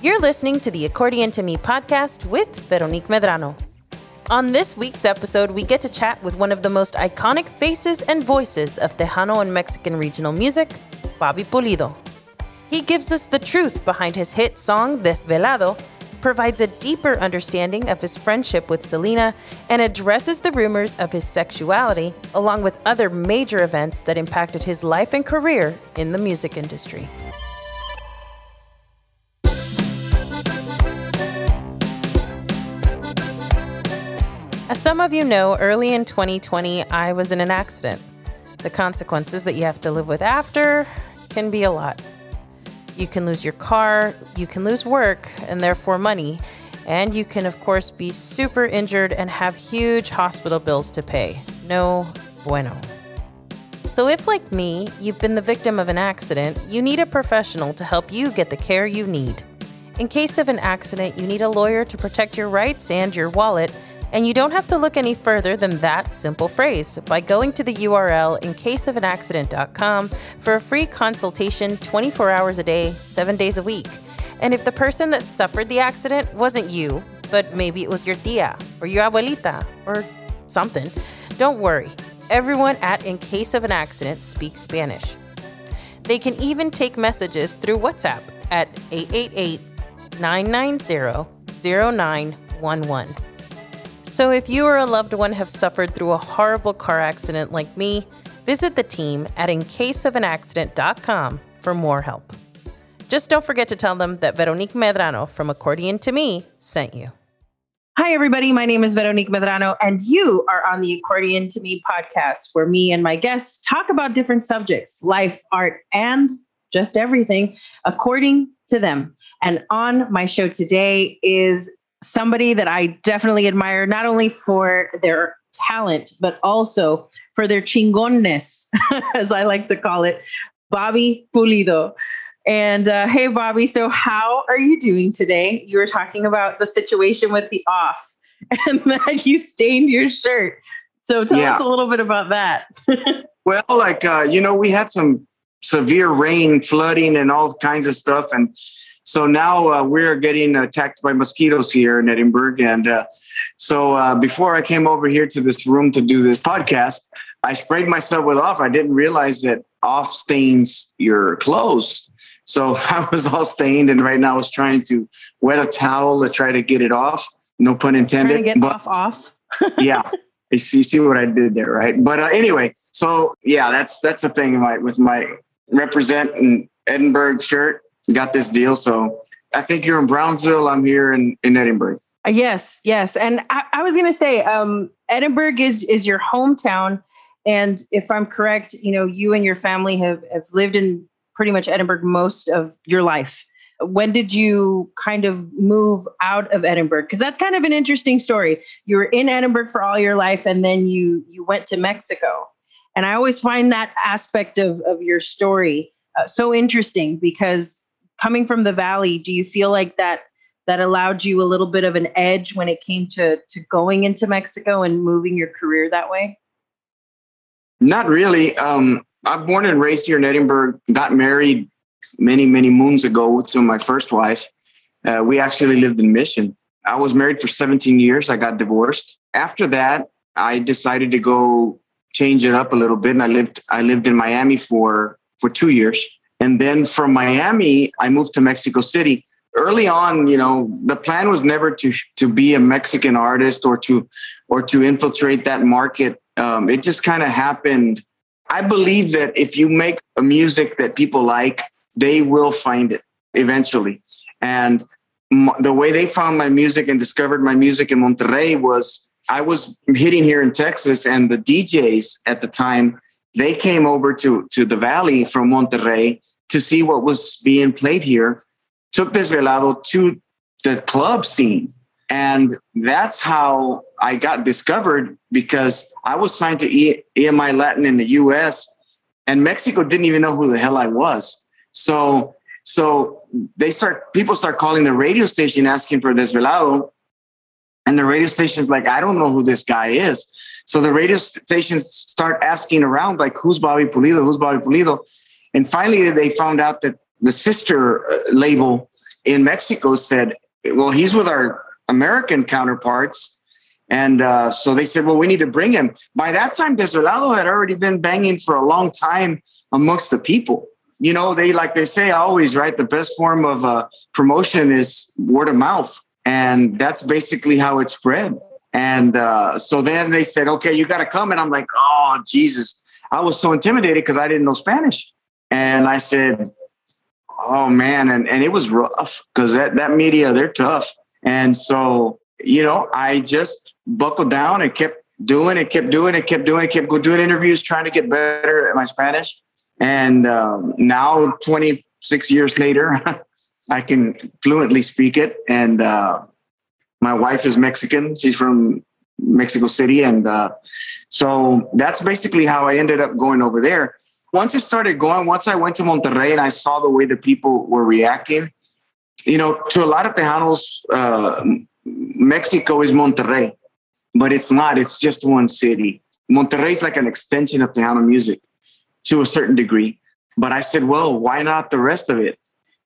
You're listening to the Accordion to Me podcast with Veronique Medrano. On this week's episode, we get to chat with one of the most iconic faces and voices of Tejano and Mexican regional music, Bobby Pulido. He gives us the truth behind his hit song Desvelado, provides a deeper understanding of his friendship with Selena, and addresses the rumors of his sexuality, along with other major events that impacted his life and career in the music industry. As some of you know, early in 2020, I was in an accident. The consequences that you have to live with after can be a lot. You can lose your car, you can lose work, and therefore money, and you can, of course, be super injured and have huge hospital bills to pay. No bueno. So, if, like me, you've been the victim of an accident, you need a professional to help you get the care you need. In case of an accident, you need a lawyer to protect your rights and your wallet and you don't have to look any further than that simple phrase by going to the URL incaseofanaccident.com for a free consultation 24 hours a day, 7 days a week. And if the person that suffered the accident wasn't you, but maybe it was your tia or your abuelita or something, don't worry. Everyone at In Case of an Accident speaks Spanish. They can even take messages through WhatsApp at 888 990 0911. So, if you or a loved one have suffered through a horrible car accident like me, visit the team at incaseofanaccident.com for more help. Just don't forget to tell them that Veronique Medrano from Accordion to Me sent you. Hi, everybody. My name is Veronique Medrano, and you are on the Accordion to Me podcast, where me and my guests talk about different subjects life, art, and just everything according to them. And on my show today is somebody that I definitely admire, not only for their talent, but also for their chingoness, as I like to call it, Bobby Pulido. And uh, hey, Bobby, so how are you doing today? You were talking about the situation with the off and that you stained your shirt. So tell yeah. us a little bit about that. well, like, uh, you know, we had some severe rain, flooding, and all kinds of stuff. And so now uh, we're getting attacked by mosquitoes here in Edinburg. And uh, so uh, before I came over here to this room to do this podcast, I sprayed myself with off. I didn't realize that off stains your clothes. So I was all stained, and right now I was trying to wet a towel to try to get it off. No pun intended. Trying to get but, off off. yeah, you see, you see what I did there, right? But uh, anyway, so yeah, that's that's the thing my, with my represent Edinburg shirt got this deal. So I think you're in Brownsville. I'm here in, in Edinburg. Uh, yes, yes. And I, I was going to say, um, Edinburg is, is your hometown. And if I'm correct, you know, you and your family have, have lived in pretty much Edinburg most of your life. When did you kind of move out of Edinburg? Because that's kind of an interesting story. You were in Edinburg for all your life, and then you you went to Mexico. And I always find that aspect of of your story uh, so interesting because coming from the valley, do you feel like that that allowed you a little bit of an edge when it came to to going into Mexico and moving your career that way? Not really. Um, I'm born and raised here in Edinburg. Got married many many moons ago to my first wife. Uh, we actually lived in Mission. I was married for 17 years. I got divorced. After that, I decided to go change it up a little bit, and I lived I lived in Miami for for two years. And then from Miami, I moved to Mexico City. Early on, you know, the plan was never to to be a Mexican artist or to or to infiltrate that market. Um, it just kind of happened. I believe that if you make a music that people like, they will find it eventually. And m- the way they found my music and discovered my music in Monterrey was I was hitting here in Texas, and the DJs at the time they came over to to the valley from Monterrey to see what was being played here, took Desvelado to the club scene. And that's how I got discovered because I was signed to EMI Latin in the US and Mexico didn't even know who the hell I was. So, so they start, people start calling the radio station asking for Desvelado. And the radio station's like, I don't know who this guy is. So the radio stations start asking around, like, who's Bobby Pulido? Who's Bobby Pulido? And finally, they found out that the sister uh, label in Mexico said, well, he's with our American counterparts. And uh, so they said, well, we need to bring him. By that time, Desvelado had already been banging for a long time amongst the people. You know, they like they say always, right? The best form of uh, promotion is word of mouth. And that's basically how it spread. And uh, so then they said, okay, you got to come. And I'm like, oh, Jesus. I was so intimidated because I didn't know Spanish. And I said, oh, man. And, and it was rough because that, that media, they're tough. And so, you know, I just buckled down and kept doing it, kept doing it, kept doing it, kept doing interviews, trying to get better at my Spanish. And um, now, 26 years later, I can fluently speak it. And uh, my wife is Mexican. She's from Mexico City. And uh, so that's basically how I ended up going over there. Once it started going, once I went to Monterrey and I saw the way the people were reacting, you know, to a lot of Tejanos, uh, Mexico is Monterrey, but it's not. It's just one city. Monterrey is like an extension of Tejano music to a certain degree. But I said, well, why not the rest of it?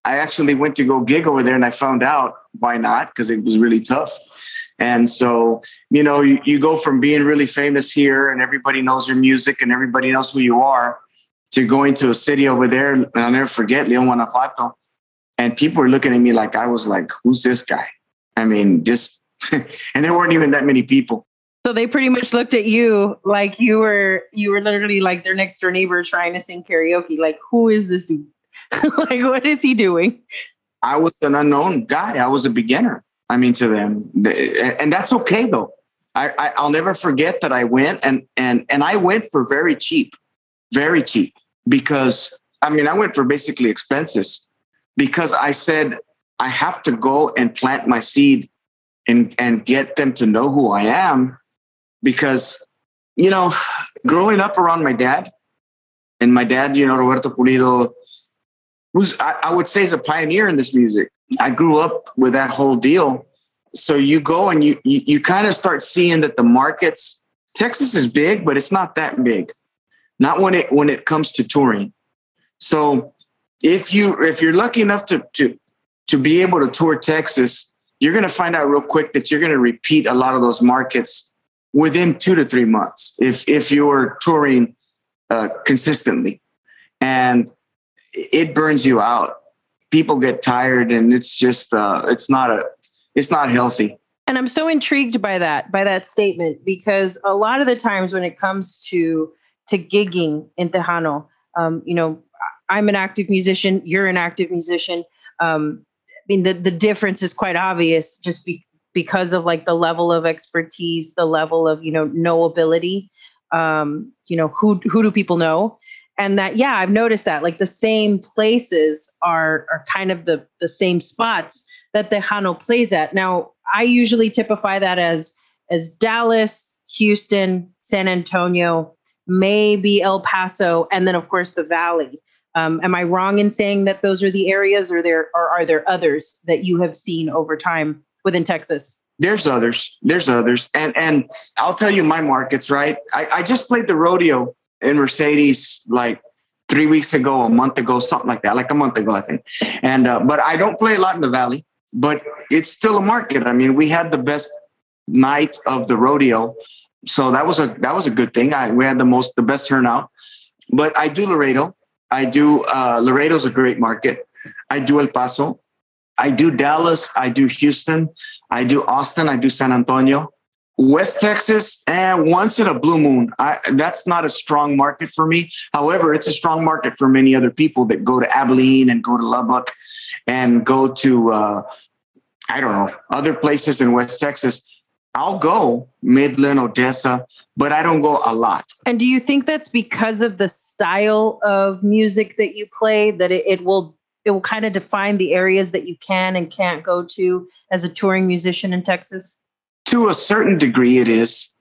I actually went to go gig over there and I found out why not because it was really tough. And so, you know, you, you go from being really famous here and everybody knows your music and everybody knows who you are to going to a city over there. And I'll never forget Leon Guanajuato. And people were looking at me like I was like, who's this guy? I mean, just, and there weren't even that many people. So they pretty much looked at you like you were you were literally like their next door neighbor trying to sing karaoke. Like, who is this dude? like, what is he doing? I was an unknown guy. I was a beginner. I mean, to them, and that's okay though. I, I I'll never forget that I went and and and I went for very cheap, very cheap because I mean I went for basically expenses because I said I have to go and plant my seed and and get them to know who I am because you know growing up around my dad and my dad you know Roberto Pulido who's I, I would say is a pioneer in this music. I grew up with that whole deal. So you go and you you, you kind of start seeing that the markets Texas is big, but it's not that big. Not when it when it comes to touring. So if you if you're lucky enough to to to be able to tour Texas, you're going to find out real quick that you're going to repeat a lot of those markets within two to three months if if you're touring uh, consistently. And it burns you out. People get tired, and it's just uh, it's not a it's not healthy. And I'm so intrigued by that by that statement because a lot of the times when it comes to to gigging in Tejano, um, you know, I'm an active musician, you're an active musician. Um, I mean, the the difference is quite obvious just be, because of like the level of expertise, the level of you know knowability. Um, you know, who who do people know? and that yeah i've noticed that like the same places are are kind of the the same spots that Tejano plays at now i usually typify that as as dallas houston san antonio maybe el paso and then of course the valley. Um, am i wrong in saying that those are the areas or there or are there others that you have seen over time within texas? There's others. There's others. And and i'll tell you my markets right? I, I just played the rodeo in Mercedes like three weeks ago, a month ago, something like that, like a month ago, I think. And uh, but I don't play a lot in the valley, but it's still a market. I mean, we had the best night of the rodeo, so that was a that was a good thing. I we had the most the best turnout. But I do Laredo. I do uh, Laredo's a great market. I do El Paso. I do Dallas. I do Houston. I do Austin. I do San Antonio. West Texas, and once in a blue moon. I, that's not a strong market for me. However, it's a strong market for many other people that go to Abilene and go to Lubbock and go to, uh, I don't know, other places in West Texas. I'll go Midland, Odessa, but I don't go a lot. And do you think that's because of the style of music that you play that it, it will it will kind of define the areas that you can and can't go to as a touring musician in Texas? to a certain degree, it is.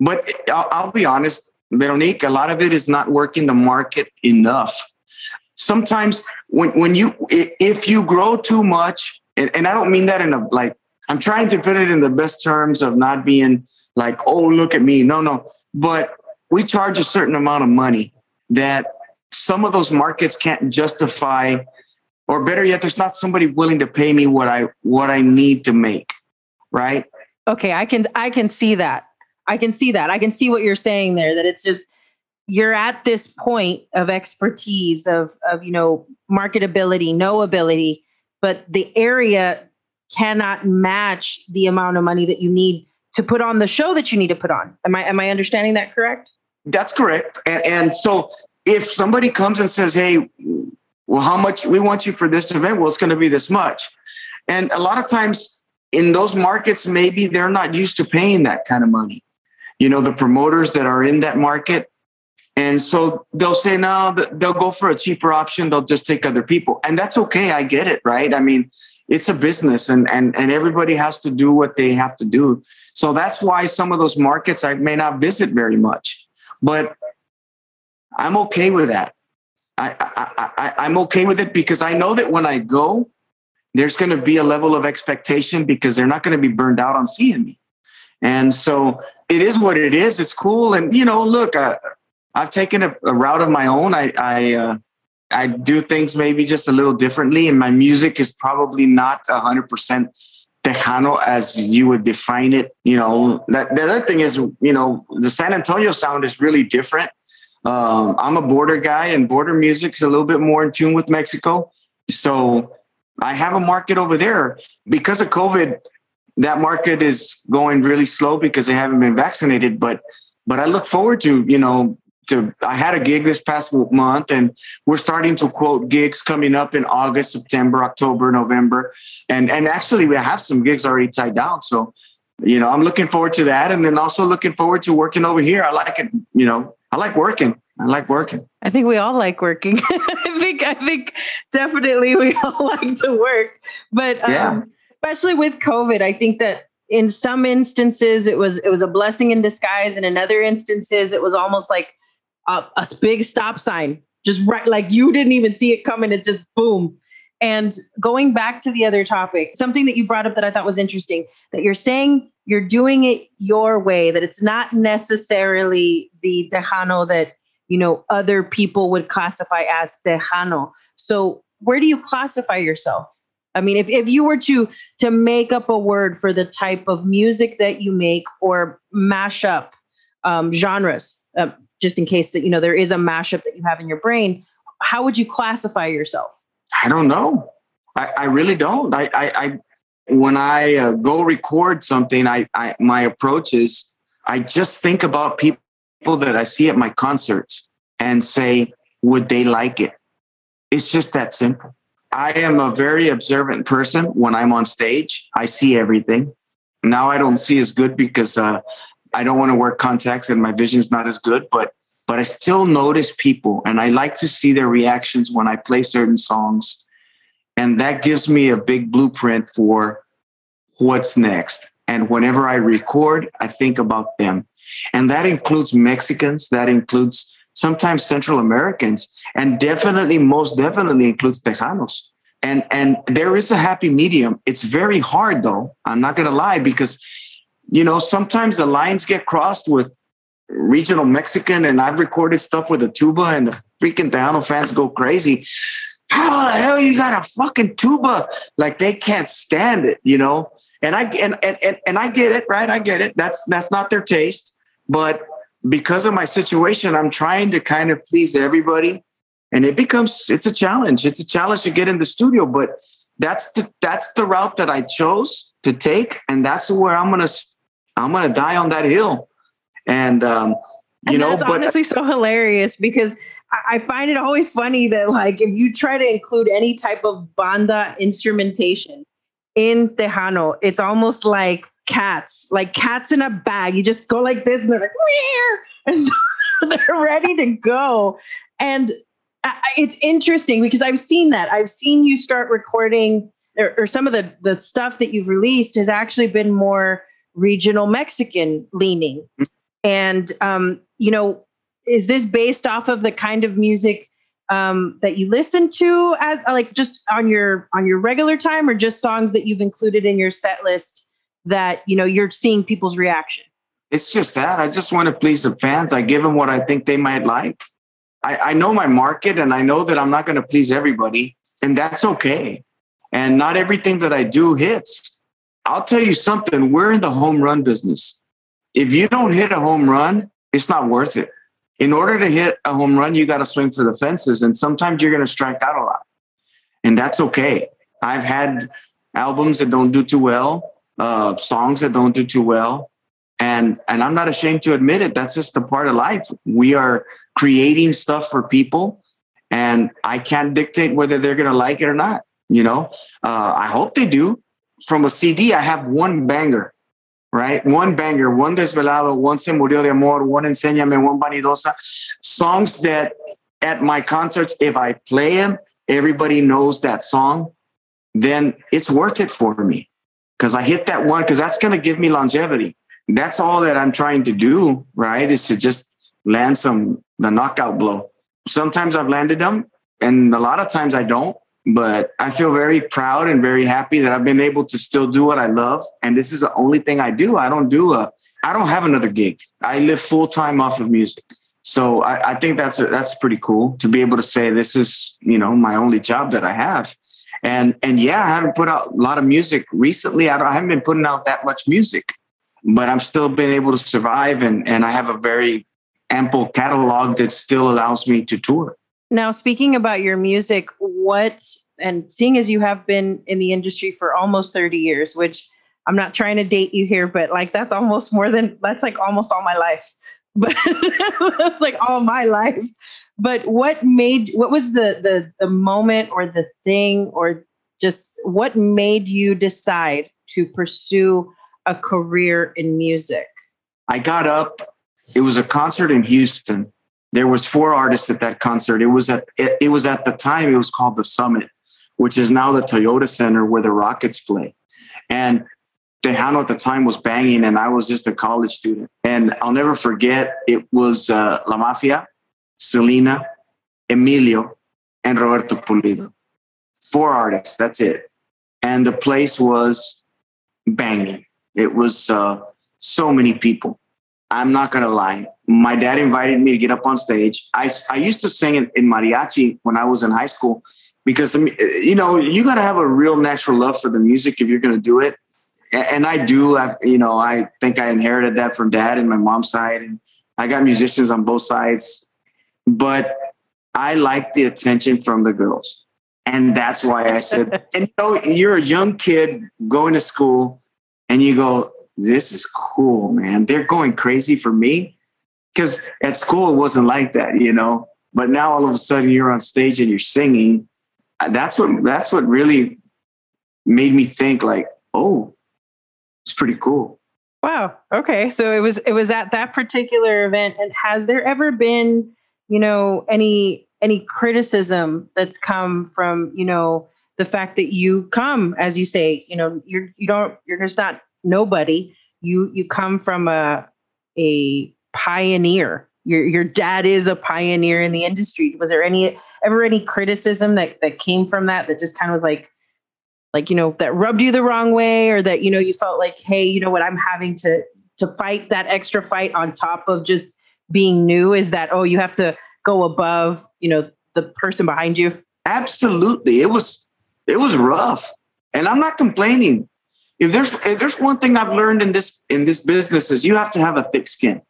But I'll, I'll be honest, Veronique, a lot of it is not working the market enough. Sometimes when, when you, if you grow too much, and, and I don't mean that in a like, I'm trying to put it in the best terms of not being like, oh, look at me. No, no. But we charge a certain amount of money that some of those markets can't justify or better yet, there's not somebody willing to pay me what I what I need to make. Right. Okay, I can I can see that. I can see that. I can see what you're saying there. That it's just you're at this point of expertise of of you know marketability, knowability, but the area cannot match the amount of money that you need to put on the show that you need to put on. Am I am I understanding that correct? That's correct. And, and so if somebody comes and says, "Hey, well, how much we want you for this event?" Well, it's going to be this much. And a lot of times in those markets, maybe they're not used to paying that kind of money. You know, the promoters that are in that market. And so they'll say, no, they'll go for a cheaper option. They'll just take other people. And that's okay. I get it. Right. I mean, it's a business and, and, and everybody has to do what they have to do. So that's why some of those markets I may not visit very much, but I'm okay with that. I, I, I, I'm okay with it because I know that when I go, there's going to be a level of expectation because they're not going to be burned out on seeing me. And so it is what it is. It's cool. And, you know, look, I, I've taken a, a route of my own. I, I, uh, I do things maybe just a little differently, and my music is probably not hundred percent Tejano as you would define it. You know, that the other thing is, you know, the San Antonio sound is really different. Um, I'm a border guy, and border music is a little bit more in tune with Mexico. So I have a market over there because of COVID. That market is going really slow because they haven't been vaccinated. But but I look forward to you know to I had a gig this past month and we're starting to quote gigs coming up in August, September, October, November. And and actually we have some gigs already tied down. So, you know, I'm looking forward to that and then also looking forward to working over here. I like it, you know, I like working. I like working. I think we all like working. I think I think definitely we all like to work. But um, yeah. especially with COVID, I think that in some instances it was it was a blessing in disguise and in other instances it was almost like a, a big stop sign, just right, like you didn't even see it coming. It just boom. And going back to the other topic, something that you brought up that I thought was interesting that you're saying you're doing it your way, that it's not necessarily the Tejano that, you know, other people would classify as Tejano. So where do you classify yourself? I mean, if, if you were to to make up a word for the type of music that you make or mash up um, genres, uh, just in case that you know there is a mashup that you have in your brain how would you classify yourself? I don't know. I, I really don't. I, I, I when i uh, go record something I, I my approach is i just think about people that i see at my concerts and say would they like it? It's just that simple. I am a very observant person. When i'm on stage i see everything. Now i don't see as good because uh, I don't want to wear contacts and my vision's not as good, but but I still notice people and I like to see their reactions when I play certain songs. And that gives me a big blueprint for what's next. And whenever I record, I think about them. And that includes Mexicans, that includes sometimes Central Americans, and definitely, most definitely includes Tejanos. And and there is a happy medium. It's very hard though. I'm not gonna lie, because you know, sometimes the lines get crossed with regional Mexican, and I've recorded stuff with a tuba, and the freaking Tejano fans go crazy. How the hell you got a fucking tuba? Like they can't stand it, you know. And I and and and I get it, right? I get it. That's that's not their taste, but because of my situation, I'm trying to kind of please everybody, and it becomes it's a challenge. It's a challenge to get in the studio, but that's the that's the route that I chose to take, and that's where I'm gonna I'm to die on that hill. And, um, you and know, but honestly so hilarious because I find it always funny that like if you try to include any type of banda instrumentation in Tejano, it's almost like cats, like cats in a bag. You just go like this and they're like, Where? and so they're ready to go. And it's interesting because I've seen that. I've seen you start recording or, or some of the, the stuff that you've released has actually been more regional Mexican leaning. And, um, you know, is this based off of the kind of music um, that you listen to as like just on your on your regular time or just songs that you've included in your set list that you know you're seeing people's reaction it's just that i just want to please the fans i give them what i think they might like i, I know my market and i know that i'm not going to please everybody and that's okay. And not everything that I do hits. I'll tell you something, we're in the home run business. If you don't hit a home run, it's not worth it. In order to hit a home run, you got to swing for the fences. And sometimes you're going to strike out a lot. And that's okay. I've had albums that don't do too well, uh, songs that don't do too well. And, and I'm not ashamed to admit it. That's just a part of life. We are creating stuff for people, and I can't dictate whether they're going to like it or not. You know, uh, I hope they do. From a CD, I have one banger, right? One banger, one Desvelado, one Se Murió de Amor, one Enséñame, one Vanidosa. Songs that at my concerts, if I play them, everybody knows that song, then it's worth it for me because I hit that one because that's going to give me longevity. That's all that I'm trying to do, right? Is to just land some the knockout blow. Sometimes I've landed them, and a lot of times I don't but I feel very proud and very happy that I've been able to still do what I love. And this is the only thing I do. I don't do a, I don't have another gig. I live full time off of music. So I, I think that's a, that's pretty cool to be able to say this is you know my only job that I have, and and yeah, I haven't put out a lot of music recently. I, I haven't been putting out that much music, but I'm still been able to survive, and and I have a very ample catalog that still allows me to tour. Now, speaking about your music, what and seeing as you have been in the industry for almost 30 years, which I'm not trying to date you here, but like that's almost more than that's like almost all my life. But that's like all my life. But what made what was the the the moment or the thing or just what made you decide to pursue a career in music? I got up. It was a concert in Houston there was four artists at that concert. It was at it, it, was at the time it was called the Summit, which is now the Toyota Center where the Rockets play. And Tejano at the time was banging, and I was just a college student. And I'll never forget it was uh, La Mafia, Selena, Emilio, and Roberto Pulido. Four artists. That's it. And the place was banging. It was uh, so many people. I'm not gonna lie my dad invited me to get up on stage. I, I used to sing in, in mariachi when I was in high school because, you know, you got to have a real natural love for the music if you're going to do it. And, and I do. I've, you know, I think I inherited that from dad and my mom's side. And I got musicians on both sides. But I like the attention from the girls. And that's why I said, and you know, you're a young kid going to school and you go, this is cool, man. They're going crazy for me because at school it wasn't like that, you know. But now all of a sudden you're on stage and you're singing. Uh, that's what that's what really made me think like, oh, it's pretty cool. Wow. Okay. So it was it was at that particular event. And has there ever been, you know, any any criticism that's come from, you know, the fact that you come, as you say, you know, you're you don't you're just not nobody. You you come from a a pioneer. Your your dad is a pioneer in the industry. Was there any ever any criticism that that came from that that just kind of was like like you know that rubbed you the wrong way or that you know you felt like hey you know what I'm having to to fight that extra fight on top of just being new is that oh you have to go above you know the person behind you absolutely it was it was rough and i'm not complaining if there's if there's one thing i've learned in this in this business is you have to have a thick skin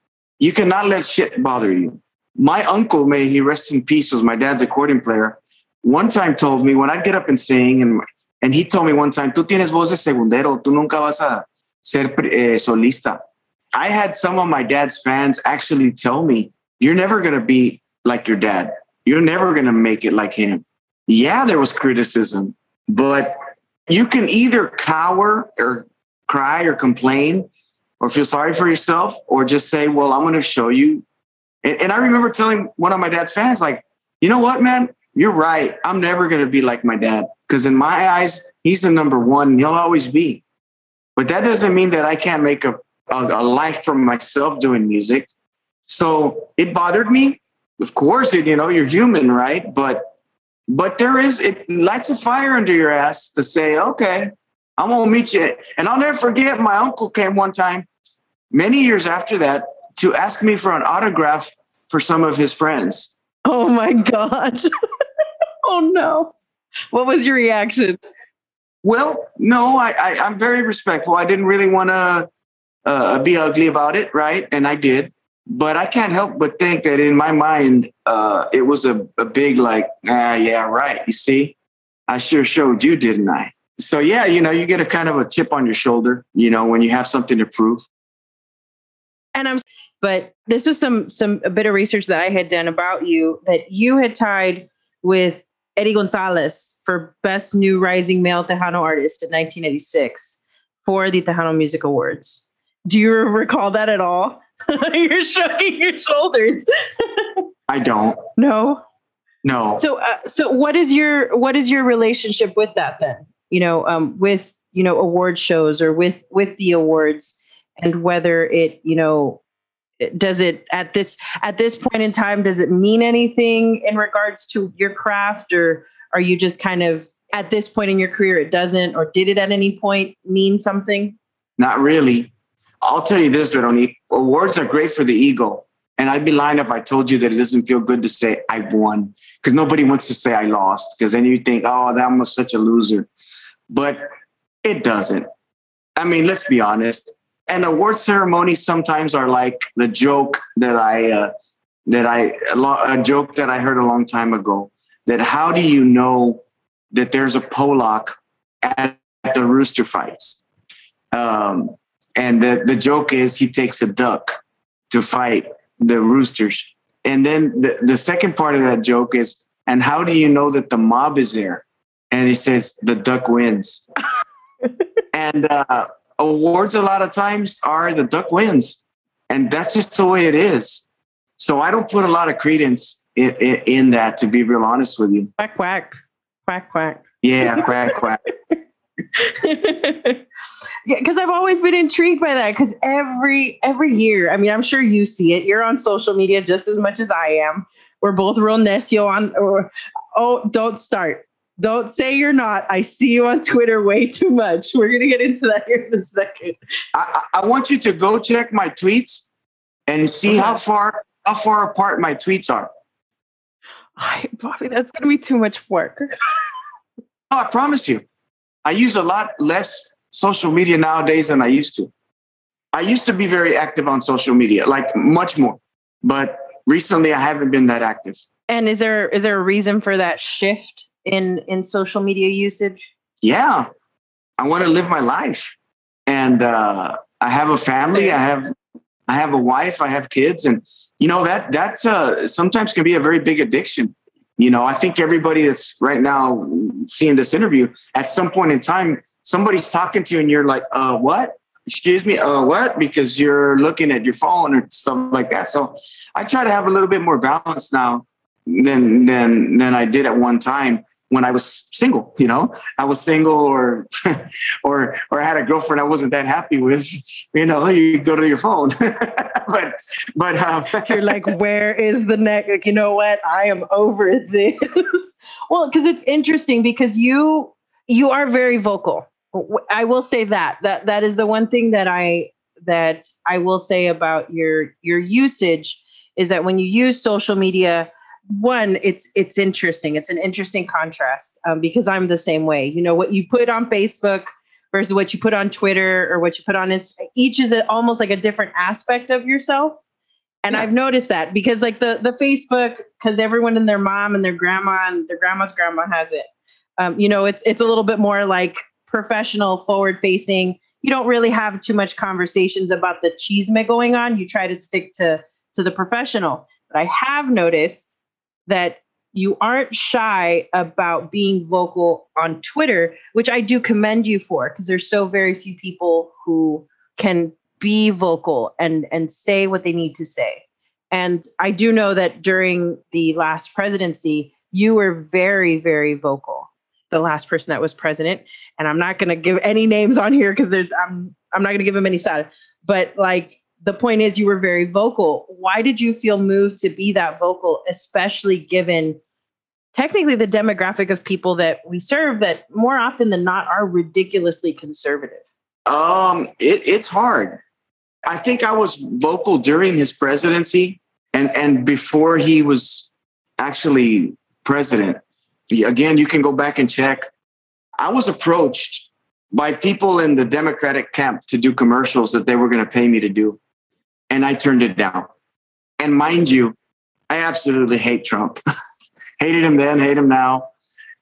you cannot let shit bother you. My uncle, may he rest in peace, was my dad's accordion player. One time told me when I get up and sing, and and he told me one time, "Tú tienes voz de segundero. Tú nunca vas a ser eh, solista." I had some of my dad's fans actually tell me, "You're never gonna be like your dad. You're never gonna make it like him." Yeah, there was criticism, but you can either cower or cry or complain or feel sorry for yourself or just say, well, I'm going to show you. And, and, I remember telling one of my dad's fans, like, you know what, man, you're right. I'm never going to be like my dad because in my eyes, he's the number one he'll always be. But that doesn't mean that I can't make a, a, a life for myself doing music. So it bothered me. Of course, it, you know, you're human, right? But but there is it lights a fire under your ass to say, okay, I'm gonna meet you. And I'll never forget my uncle came one time many years after that to ask me for an autograph for some of his friends. Oh my God. oh no. what was your reaction? Well, no, I, I am very respectful. I didn't really want to uh, be ugly about it, right? And I did, but I can't help but think that in my mind, uh, it was a, a big like, ah, yeah, right. You see, I sure showed you, didn't I? So yeah, you know, you get a kind of a chip on your shoulder, you know, when you have something to prove. And I'm, but this was some some a bit of research that I had done about you that you had tied with Eddie Gonzalez for Best New Rising Male Tejano Artist in 1986 for the Tejano Music Awards. Do you recall that at all? You're shrugging your shoulders. I don't. No. No. So, uh, so what is your what is your relationship with that then? You know, um, with you know award shows or with with the awards, and whether it you know does it at this at this point in time does it mean anything in regards to your craft or are you just kind of at this point in your career it doesn't or did it at any point mean something not really i'll tell you this Veronique. awards are great for the ego and i'd be lying if i told you that it doesn't feel good to say I've won because nobody wants to say i lost because then you think oh that was such a loser but it doesn't i mean let's be honest and award ceremonies sometimes are like the joke that I uh, that I a joke that I heard a long time ago. That how do you know that there's a Pollock at the rooster fights? Um, and the the joke is he takes a duck to fight the roosters. And then the, the second part of that joke is, and how do you know that the mob is there? And he says the duck wins. and uh, awards a lot of times are the duck wins, and that's just the way it is. So I don't put a lot of credence in, in, in that, to be real honest with you. Quack quack, quack quack. Yeah, quack quack. yeah, because I've always been intrigued by that. Because every every year, I mean, I'm sure you see it. You're on social media just as much as I am. We're both real necio on. Or, oh, don't start. Don't say you're not. I see you on Twitter way too much. We're gonna get into that here in a second. I, I want you to go check my tweets and see how far how far apart my tweets are. I, Bobby, that's gonna be too much work. oh, I promise you. I use a lot less social media nowadays than I used to. I used to be very active on social media, like much more. But recently I haven't been that active. And is there is there a reason for that shift? in in social media usage? Yeah, I want to live my life, and uh, I have a family. I have I have a wife. I have kids, and you know that that's uh, sometimes can be a very big addiction. You know, I think everybody that's right now seeing this interview at some point in time, somebody's talking to you, and you're like, "Uh, what?" excuse me uh what? Because you're looking at your phone or stuff like that. So i try to have a little bit more balance now than than than I did at one time when I was single. You know, I was single or or or I had a girlfriend I wasn't that happy with. You know, you go to your phone, but but um, you're like, where is the neck? Like, you know what? I am over this. well, because it's interesting because you you are very vocal. I will say that that that is the one thing that I that I will say about your your usage is that when you use social media one it's it's interesting. It's an interesting contrast um, because i'm the same way. You know what you put on facebook versus what you put on twitter or what you put on is each is a, almost like a different aspect of yourself. And yeah. i've noticed that because like the the facebook because everyone and their mom and their grandma and their grandma's grandma has it. Um, you know it's it's a little bit more like professional forward facing you don't really have too much conversations about the chisme going on. You try to stick to to the professional. But i have noticed that you aren't shy about being vocal on Twitter, which I do commend you for because there's so very few people who can be vocal and and say what they need to say. And I do know that during the last presidency, you were very very vocal. The last person that was president, and I'm not going to give any names on here because I'm I'm not going to give them any side. But like the point is you were very vocal why did you feel moved to be that vocal especially given technically the demographic of people that we serve that more often than not are ridiculously conservative um it, it's hard i think i was vocal during his presidency and and before he was actually president again, you can go back and check. I was approached by people in the Democratic camp to do commercials that they were going to pay me to do. And I turned it down. And mind you, I absolutely hate Trump. Hated him then, hate him now.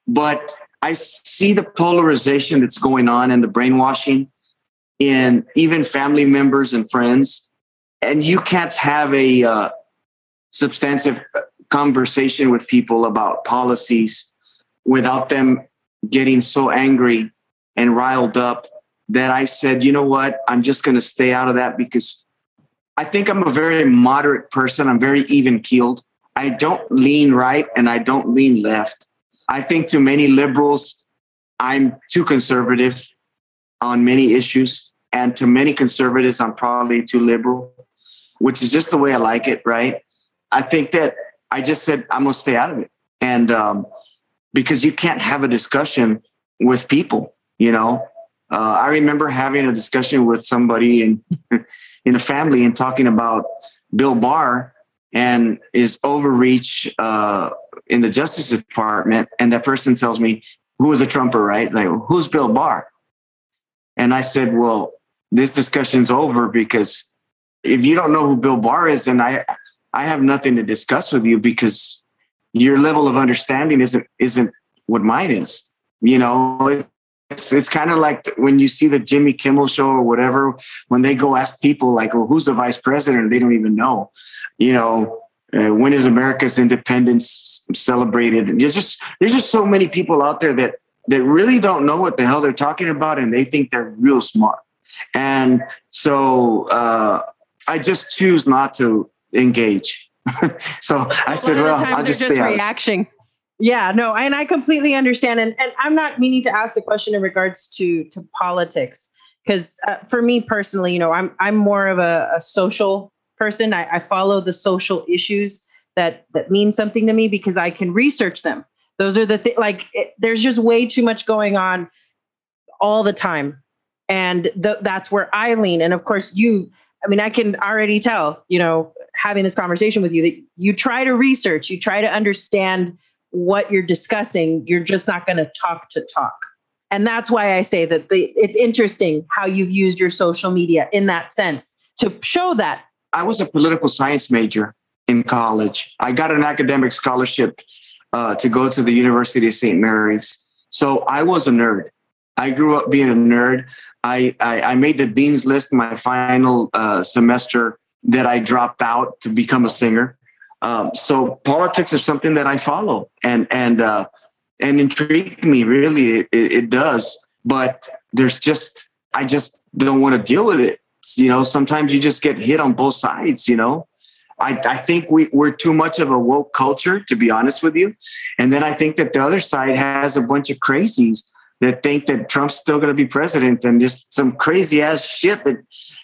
But I see the polarization that's going on and the brainwashing in even family members and friends. And you can't have a uh, substantive conversation with people about policies without them getting so angry and riled up that I said, you know what, I'm just going to stay out of that because I think I'm a very moderate person. I'm very even keeled. I don't lean right and I don't lean left. I think to many liberals, I'm too conservative on many issues. And to many conservatives, I'm probably too liberal, which is just the way I like it, right? I think that I just said, I'm going to stay out of it. And um, because you can't have a discussion with people, you know. Uh, I remember having a discussion with somebody in in a family and talking about Bill Barr and his overreach uh, in the Justice Department, and that person tells me, "Who is a Trumper?" Right? Like, who's Bill Barr? And I said, "Well, this discussion's over because if you don't know who Bill Barr is, then I I have nothing to discuss with you because your level of understanding isn't isn't what mine is. You know, it's it's kind of like when you see the Jimmy Kimmel show or whatever, when they go ask people like, "Well, who's the vice president?" They don't even know. You know, uh, when is America's independence celebrated? There's just there's just so many people out there that that really don't know what the hell they're talking about, and they think they're real smart. And so uh, I just choose not to engage. so I said, well, I'll just stay just reaction. Yeah, no, and I completely understand. And, and I'm not meaning to ask the question in regards to to politics, because uh, for me personally, you know, I'm I'm more of a, a social person. I, I follow the social issues that that mean something to me because I can research them. Those are the. Like, it, there's just way too much going on all the time, and th- that's where I lean. And of course, you. I mean, I can already tell. You know, having this conversation with you that you try to research, you try to understand what you're discussing, you're just not going to talk to talk. And that's why I say that the, it's interesting how you've used your social media in that sense to show that. I was a political science major in college. I got an academic scholarship uh, to go to the University of St. Mary's. So I was a nerd. I grew up being a nerd. I, I, I made the dean's list my final uh, semester that I dropped out to become a singer. Um, so politics is something that I follow and and uh, and intrigue me. Really, it, it does. But there's just I just don't want to deal with it. You know, sometimes you just get hit on both sides. You know, I, I think we, we're too much of a woke culture, to be honest with you. And then I think that the other side has a bunch of crazies that think that Trump's still going to be president and just some crazy ass shit that,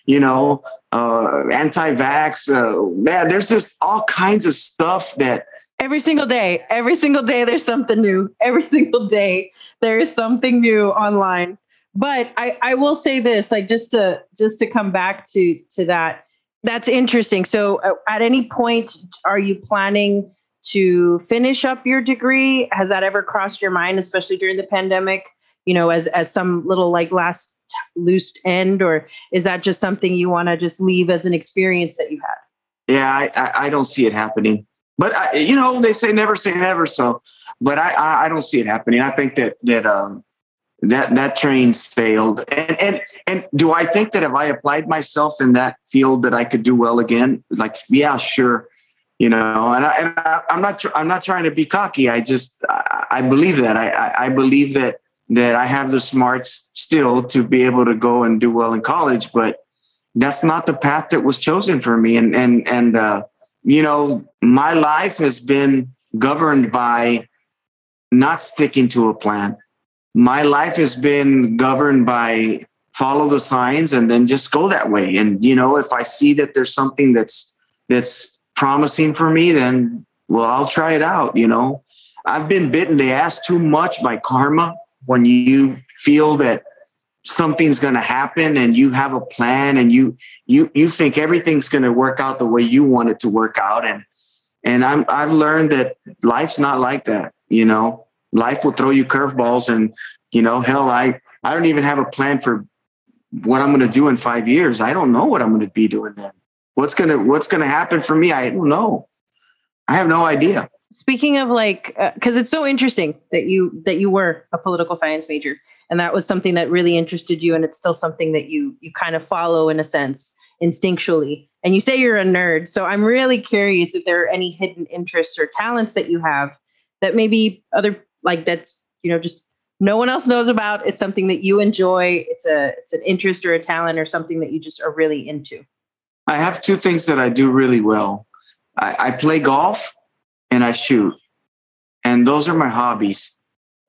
you know, uh, anti-vax. Uh, man, there's just all kinds of stuff that every single day, every single day, there's something new. Every single day, there is something new online. But I, I will say this, like just to just to come back to to that, that's interesting. So, uh, at any point, are you planning to finish up your degree? Has that ever crossed your mind, especially during the pandemic? You know, as as some little like last loose end, or is that just something you want to just leave as an experience that you had? Yeah, I, I don't see it happening. But I, you know, they say never say never. So, but I, I don't see it happening. I think that that um, that that train sailed. And and and do I think that if I applied myself in that field that I could do well again? Like, yeah, sure. You know, and, I, and I, am not I'm not trying to be cocky. I just I, I believe that I, I believe that that I have the smarts still to be able to go and do well in college, but that's not the path that was chosen for me. And and and uh, you know, my life has been governed by not sticking to a plan. My life has been governed by follow the signs and then just go that way. And you know, if I see that there's something that's that's promising for me, then well, I'll try it out. You know, I've been bitten the ass too much by karma when you feel that something's going to happen and you have a plan and you you you think everything's going to work out the way you want it to work out. And and I'm I've learned that life's not like that, you know. life will throw you curveballs and you know hell i i don't even have a plan for what i'm going to do in five years. I don't know what i'm going to be doing then. What's going to what's going to happen for me? I don't know. I have no idea speaking of like because uh, it's so interesting that you that you were a political science major and that was something that really interested you and it's still something that you you kind of follow in a sense instinctually. And you say you're a nerd so i'm really curious if there are any hidden interests or talents that you have that maybe other like that's you know just no one else knows about. It's something that you enjoy. It's a it's an interest or a talent or something that you just are really into. I have two things that i do really well. I, I play golf and i shoot. And those are my hobbies.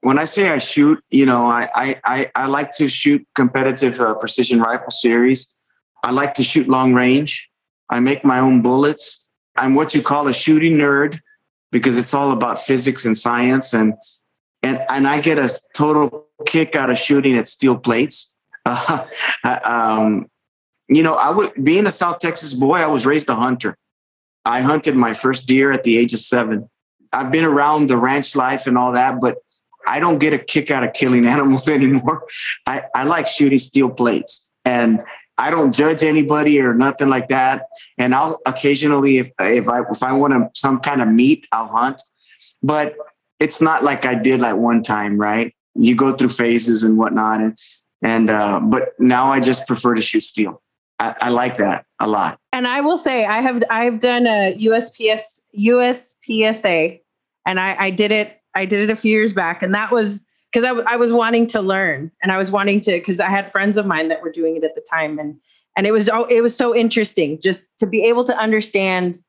When i say i shoot you know i i i, I like to shoot competitive uh, precision rifle series. I like to shoot long range. I make my own bullets. I'm what you call a shooting nerd because it's all about physics and science. And and and I get a total kick out of shooting at steel plates. Uh, um, you know, I would being a South Texas boy, I was raised a hunter. I hunted my first deer at the age of seven. I've been around the ranch life and all that, but I don't get a kick out of killing animals anymore. I, I like shooting steel plates and I don't judge anybody or nothing like that. And I'll occasionally, if if I if I want some kind of meat, I'll hunt. But it's not like I did like one time, right? You go through phases and whatnot, and and uh, but now I just prefer to shoot steel. I, I like that a lot. And I will say I have I've done a USPS USPSA, and I, I did it I did it a few years back, and that was because I, w- I was wanting to learn and I was wanting to because I had friends of mine that were doing it at the time and and it was oh it was so interesting just to be able to understand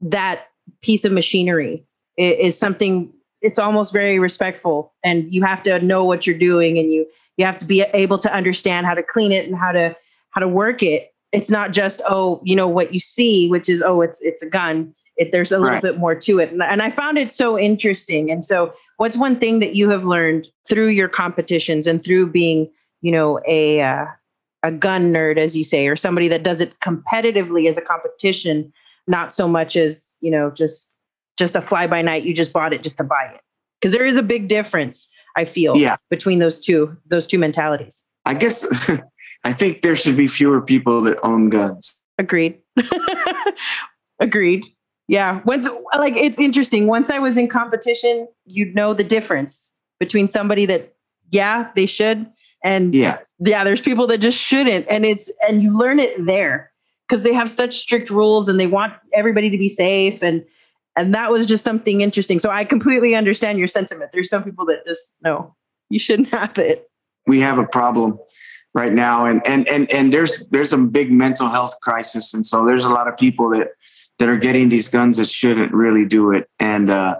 that piece of machinery is, is something it's almost very respectful and you have to know what you're doing and you you have to be able to understand how to clean it and how to how to work it it's not just oh you know what you see which is oh it's it's a gun. It, there's a little right. bit more to it. And, and i found it so interesting. And so what's one thing that you have learned through your competitions and through being you know a uh, a gun nerd as you say or somebody that does it competitively as a competition not so much as you know just just a fly by night you just bought it just to buy it? Because there is a big difference i feel yeah. between those two those two mentalities. I guess i think there should be fewer people that own guns agreed agreed yeah. Once like it's interesting. Once I was in competition, you'd know the difference between somebody that, yeah, they should, and yeah, yeah, there's people that just shouldn't. And it's and you learn it there because they have such strict rules and they want everybody to be safe and and that was just something interesting. So I completely understand your sentiment. There's some people that just no, you shouldn't have it. We have a problem right now and and and and there's there's a big mental health crisis and so there's a lot of people that that are getting these guns that shouldn't really do it, and uh,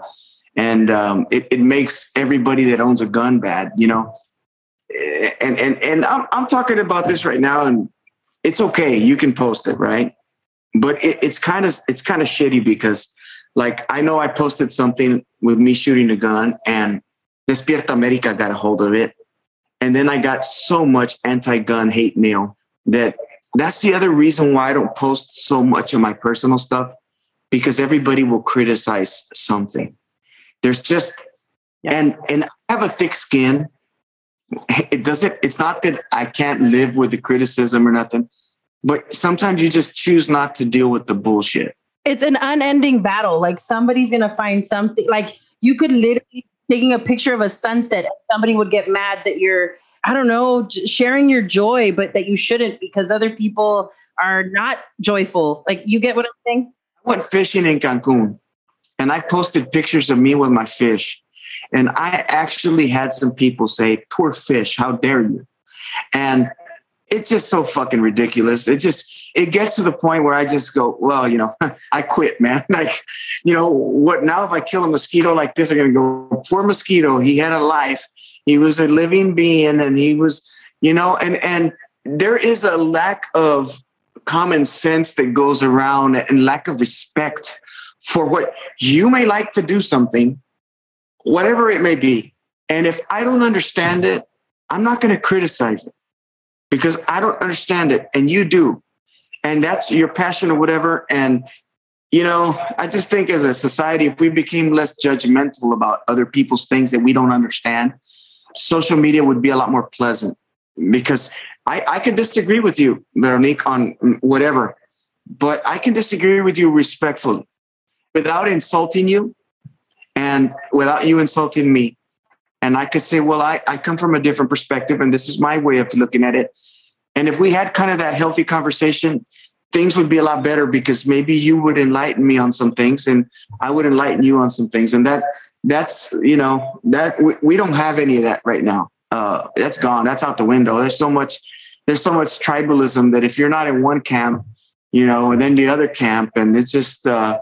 and um, it, it makes everybody that owns a gun bad, you know. And and and I'm I'm talking about this right now, and it's okay. You can post it, right? But it, it's kind of it's kind of shitty because, like, I know I posted something with me shooting a gun, and Despierta America got a hold of it, and then I got so much anti-gun hate mail that that's the other reason why I don't post so much of my personal stuff because everybody will criticize something. There's just yeah. and and I have a thick skin. It doesn't it's not that I can't live with the criticism or nothing, but sometimes you just choose not to deal with the bullshit. It's an unending battle. Like somebody's going to find something like you could literally taking a picture of a sunset somebody would get mad that you're I don't know, sharing your joy, but that you shouldn't because other people are not joyful. Like you get what I'm saying? I went fishing in Cancun and I posted pictures of me with my fish. And I actually had some people say, poor fish, how dare you? And it's just so fucking ridiculous. It just it gets to the point where I just go, well, you know, I quit, man. Like, you know, what now if I kill a mosquito like this, I'm gonna go, poor mosquito, he had a life he was a living being and he was, you know, and and there is a lack of common sense that goes around and lack of respect for what you may like to do something, whatever it may be. And if I don't understand it, I'm not going to criticize it because I don't understand it and you do. And that's your passion or whatever. And you know, I just think as a society, if we became less judgmental about other people's things that we don't understand, social media would be a lot more pleasant. Because I, I can disagree with you, Veronique, on whatever, but I can disagree with you respectfully without insulting you and without you insulting me. And I could say, well, I, I come from a different perspective, and this is my way of looking at it. And if we had kind of that healthy conversation, things would be a lot better because maybe you would enlighten me on some things and I would enlighten you on some things. And that that's you know that we, we don't have any of that right now. Uh, that's gone. That's out the window. There's so much there's so much tribalism that if you're not in one camp, you know, and then the other camp, and it's just uh,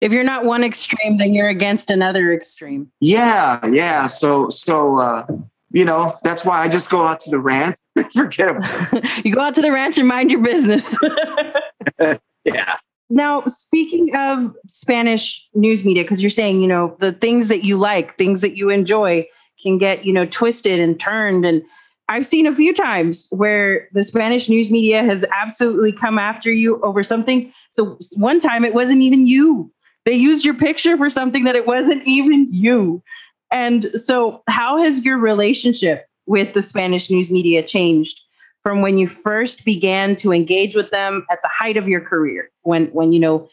if you're not one extreme, then you're against another extreme. Yeah, yeah. So so uh, you know that's why I just go out to the ranch. Forget it. you go out to the ranch and mind your business. yeah. Now, speaking of Spanish news media, because you're saying, you know, the things that you like, things that you enjoy can get, you know, twisted and turned. And I've seen a few times where the Spanish news media has absolutely come after you over something. So one time it wasn't even you. They used your picture for something that it wasn't even you. And so, how has your relationship with the Spanish news media changed from when you first began to engage with them at the height of your career? When, when you know,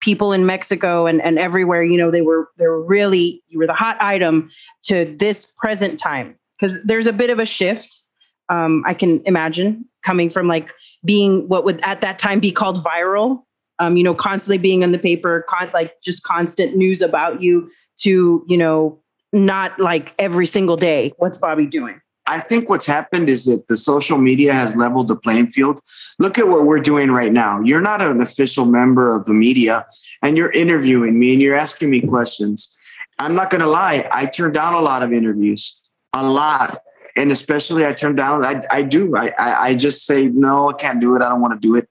people in Mexico and, and everywhere, you know, they were they were really you were the hot item to this present time because there's a bit of a shift. Um, I can imagine coming from like being what would at that time be called viral, um, you know, constantly being in the paper, con- like just constant news about you to, you know, not like every single day. What's Bobby doing? I think what's happened is that the social media has leveled the playing field. Look at what we're doing right now. You're not an official member of the media and you're interviewing me and you're asking me questions. I'm not going to lie. I turned down a lot of interviews, a lot. And especially I turned down, I, I do. I, I, I just say, no, I can't do it. I don't want to do it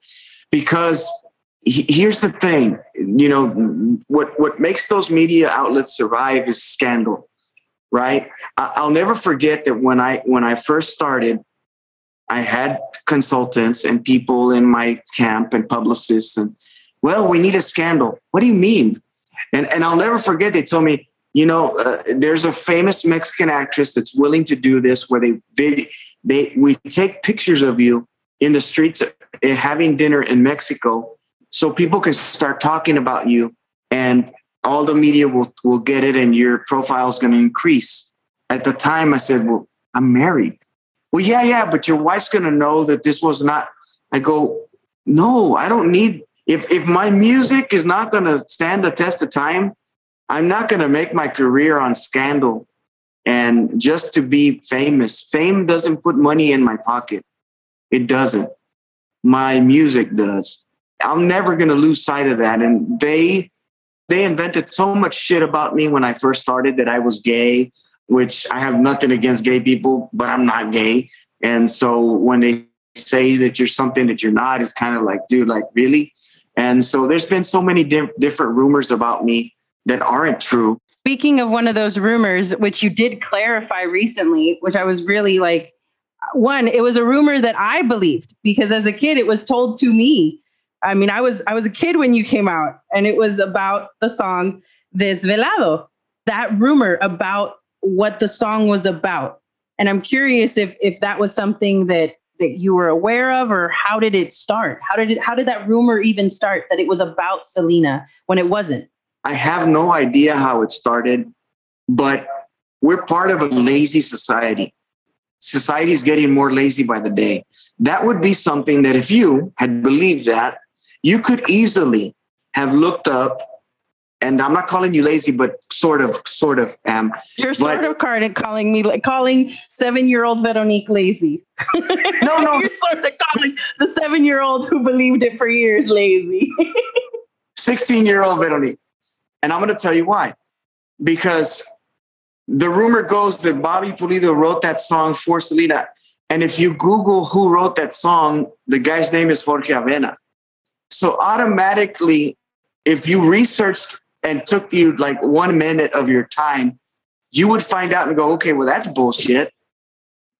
because here's the thing you know what what makes those media outlets survive is scandal right? I'll never forget that when i when i first started i had consultants and people in my camp and publicists and well we need a scandal. What do you mean? And and i'll never forget they told me you know uh, there's a famous mexican actress that's willing to do this where they they, they we take pictures of you in the streets uh, having dinner in mexico so people can start talking about you and all the media will, will get it and your profile is going to increase. At the time, I said, Well, I'm married. Well, yeah, yeah, but your wife's going to know that this was not. I go, No, I don't need. If, if my music is not going to stand the test of time, I'm not going to make my career on scandal and just to be famous. Fame doesn't put money in my pocket. It doesn't. My music does. I'm never going to lose sight of that. And they they invented so much shit about me when I first started that I was gay, which I have nothing against gay people, but I'm not gay. And so when they say that you're something that you're not, it's kind of like, dude, like really? And so there's been so many di- different rumors about me that aren't true. Speaking of one of those rumors, which you did clarify recently, which I was really like, one, it was a rumor that I believed because as a kid, it was told to me I mean, I was I was a kid when you came out, and it was about the song Desvelado. That rumor about what the song was about, and I'm curious if if that was something that that you were aware of, or how did it start? How did it how did that rumor even start that it was about Selena when it wasn't? I have no idea how it started, but we're part of a lazy society. Society is getting more lazy by the day. That would be something that if you had believed that, you could easily have looked up and I'm not calling you lazy, but sort of, sort of am. You're sort of calling me like calling seven year old Veronique lazy. No, no. You're sort of calling the seven year old who believed it for years lazy. 16 year old Veronique. And I'm going to tell you why. Because the rumor goes that Bobby Pulido wrote that song for Selena. And if you Google who wrote that song, the guy's name is Jorge Avena. So automatically, if you researched and took you like one minute of your time, you would find out and go, okay, well, that's bullshit.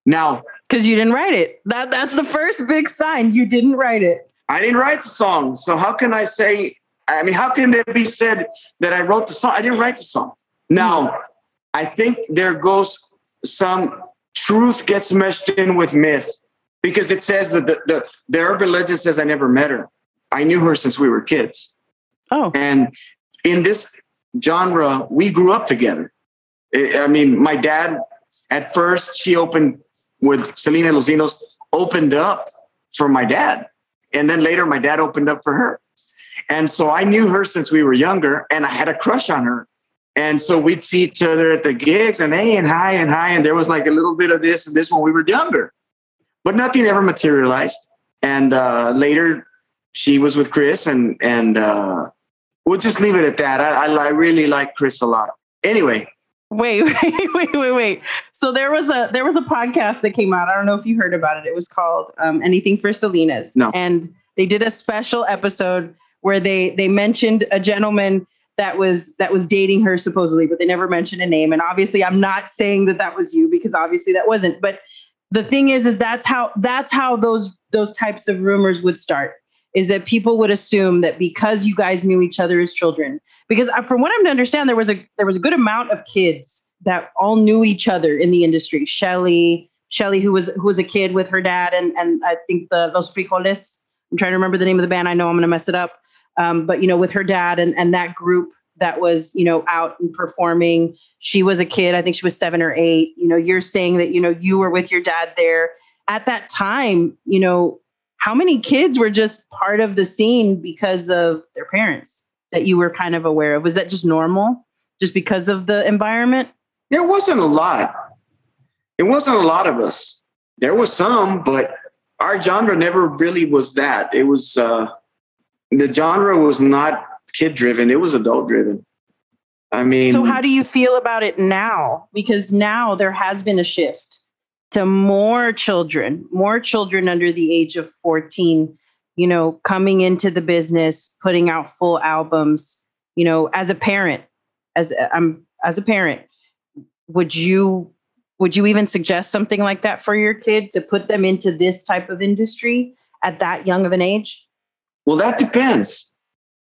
Now, because you didn't write it. That that's the first big sign. You didn't write it. I didn't write the song. So how can I say I mean, how can it be said that I wrote the song? I didn't write the song. Now, I think there goes some truth gets meshed in with myth because it says that the, the, the urban legend says I never met her. I knew her since we were kids. Oh. And in this genre, we grew up together. I mean, my dad, at first, she opened with Selena Los Dinos, opened up for my dad. And then later, my dad opened up for her. And so I knew her since we were younger, and I had a crush on her. And so we'd see each other at the gigs and hey and hi and hi. And there was like a little bit of this and this when we were younger, but nothing ever materialized. And uh, later she was with Chris and, and uh, we'll just leave it at that. I, I, I really like Chris a lot. Anyway. Wait, wait, wait, wait, wait. So there was a there was a podcast that came out. I don't know if you heard about it. It was called um, Anything for Selenas. No. And they did a special episode where they they mentioned a gentleman that was that was dating her supposedly, but they never mentioned a name. And obviously, I'm not saying that that was you because obviously that wasn't. But the thing is, is that's how that's how those those types of rumors would start. Is that people would assume that because you guys knew each other as children, because uh, from what I'm to understand, there was a there was a good amount of kids that all knew each other in the industry. Shelly, Shelly, who was who was a kid with her dad, and and I think the Los Frijoles. I'm trying to remember the name of the band. I know I'm going to mess it up. Um, but you know, with her dad and and that group that was you know out and performing, she was a kid. I think she was seven or eight. You know, you're saying that you know you were with your dad there at that time. You know, how many kids were just part of the scene because of their parents that you were kind of aware of? Was that just normal, just because of the environment? There wasn't a lot. It wasn't a lot of us. There was some, but our genre never really was that. It was. uh the genre was not kid driven, it was adult driven. I mean, so how do you feel about it now? Because now there has been a shift to more children, more children under the age of 14, you know, coming into the business, putting out full albums, you know, as a parent, as I'm um, as a parent, would you would you even suggest something like that for your kid to put them into this type of industry at that young of an age? Well, that depends.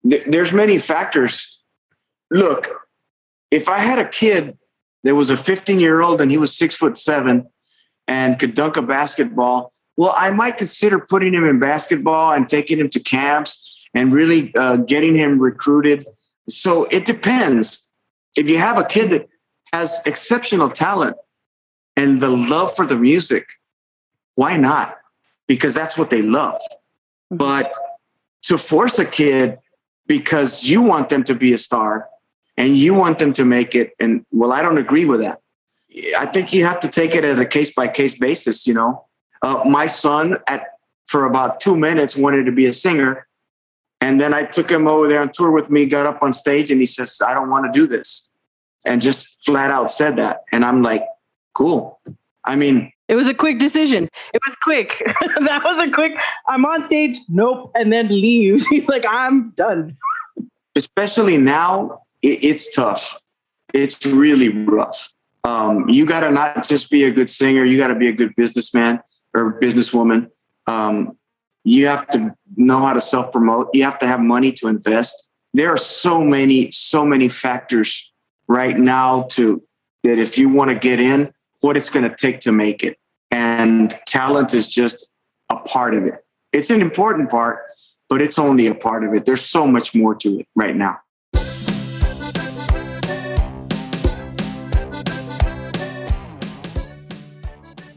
There's many factors. Look, if I had a kid that was a 15 year old and he was six foot seven and could dunk a basketball, well, I might consider putting him in basketball and taking him to camps and really uh, getting him recruited. So it depends. If you have a kid that has exceptional talent and the love for the music, why not? Because that's what they love. Mm-hmm. But to force a kid because you want them to be a star and you want them to make it. And well, I don't agree with that. I think you have to take it as a case by case basis. You know, uh, my son at for about two minutes wanted to be a singer, and then I took him over there on tour with me. Got up on stage and he says, "I don't want to do this," and just flat out said that. And I'm like, "Cool." I mean, it was a quick decision. It was quick. that was a quick. I'm on stage. Nope, and then leaves. He's like, I'm done. Especially now, it, it's tough. It's really rough. Um, you got to not just be a good singer. You got to be a good businessman or businesswoman. Um, you have to know how to self promote. You have to have money to invest. There are so many, so many factors right now to that if you want to get in, what it's going to take to make it. And talent is just a part of it. It's an important part, but it's only a part of it. There's so much more to it right now.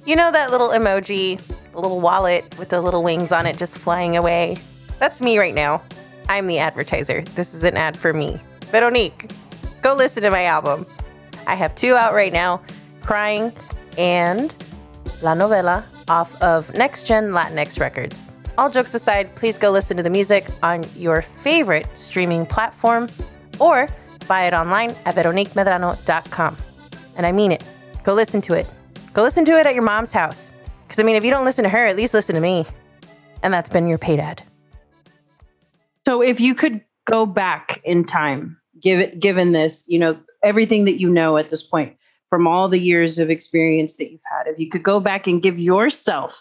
You know that little emoji, the little wallet with the little wings on it just flying away? That's me right now. I'm the advertiser. This is an ad for me. Veronique, go listen to my album. I have two out right now Crying, and La Novela off of Next Gen Latinx Records. All jokes aside, please go listen to the music on your favorite streaming platform or buy it online at veroniquemedrano.com. And I mean it. Go listen to it. Go listen to it at your mom's house. Because, I mean, if you don't listen to her, at least listen to me. And that's been your paid ad. So, if you could go back in time, give it, given this, you know, everything that you know at this point, from all the years of experience that you've had if you could go back and give yourself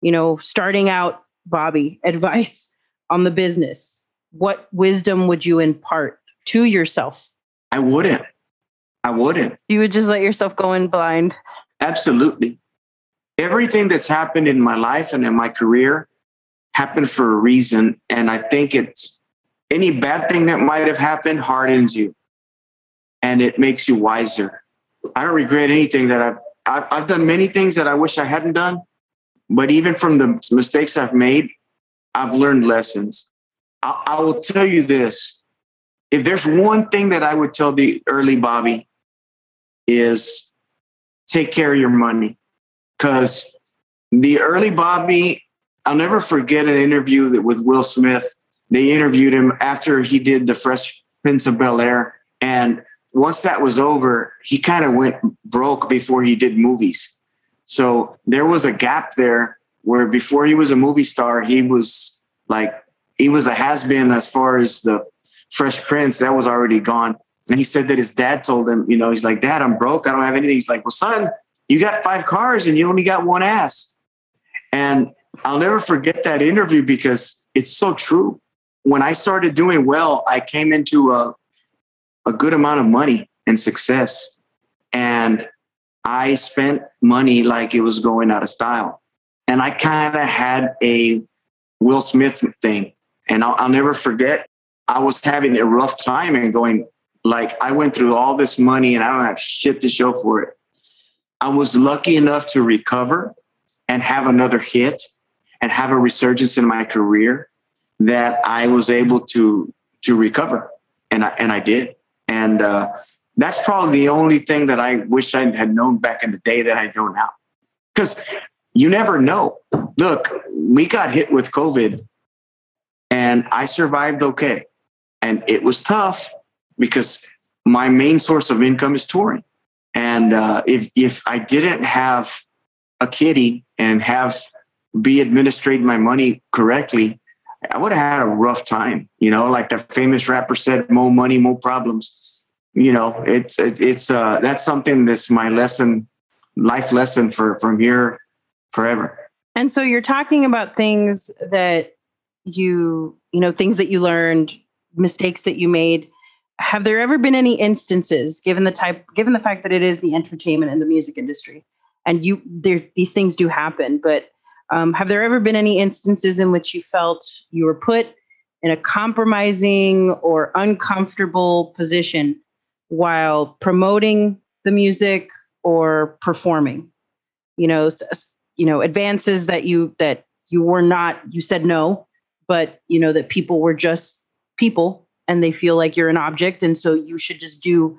you know starting out bobby advice on the business what wisdom would you impart to yourself? I wouldn't. I wouldn't. You would just let yourself go in blind. Absolutely. Everything that's happened in my life and in my career happened for a reason. And I think it's any bad thing that might have happened hardens you and it makes you wiser. I don't regret anything that I've, I've, I've done many things that I wish I hadn't done. But even from the mistakes I've made, I've learned lessons. I, I will tell you this. If there's one thing that I would tell the early Bobby is take care of your money. Because the early Bobby, I'll never forget an interview that with Will Smith. They interviewed him after he did the Fresh Prince of Bel Air. And once that was over, he kind of went broke before he did movies. So there was a gap there where before he was a movie star, he was like, he was a has been as far as the Fresh Prince, that was already gone. And he said that his dad told him, you know, he's like, Dad, I'm broke. I don't have anything. He's like, Well, son, you got five cars and you only got one ass. And I'll never forget that interview because it's so true. When I started doing well, I came into a, a good amount of money and success. And I spent money like it was going out of style. And I kind of had a Will Smith thing. And I'll, I'll never forget, I was having a rough time and going, like, I went through all this money and I don't have shit to show for it. I was lucky enough to recover and have another hit and have a resurgence in my career that I was able to to recover, and I and I did. And uh, that's probably the only thing that I wish I had known back in the day that I know now, because you never know. Look, we got hit with COVID, and I survived okay, and it was tough because my main source of income is touring. And uh, if if I didn't have a kitty and have be administrating my money correctly, I would have had a rough time. You know, like the famous rapper said, "More money, more problems." You know, it's it's uh, that's something that's my lesson, life lesson for from here forever. And so you're talking about things that you you know things that you learned, mistakes that you made have there ever been any instances given the type given the fact that it is the entertainment and the music industry and you there these things do happen but um, have there ever been any instances in which you felt you were put in a compromising or uncomfortable position while promoting the music or performing? You know you know advances that you that you were not you said no but you know that people were just people and they feel like you're an object and so you should just do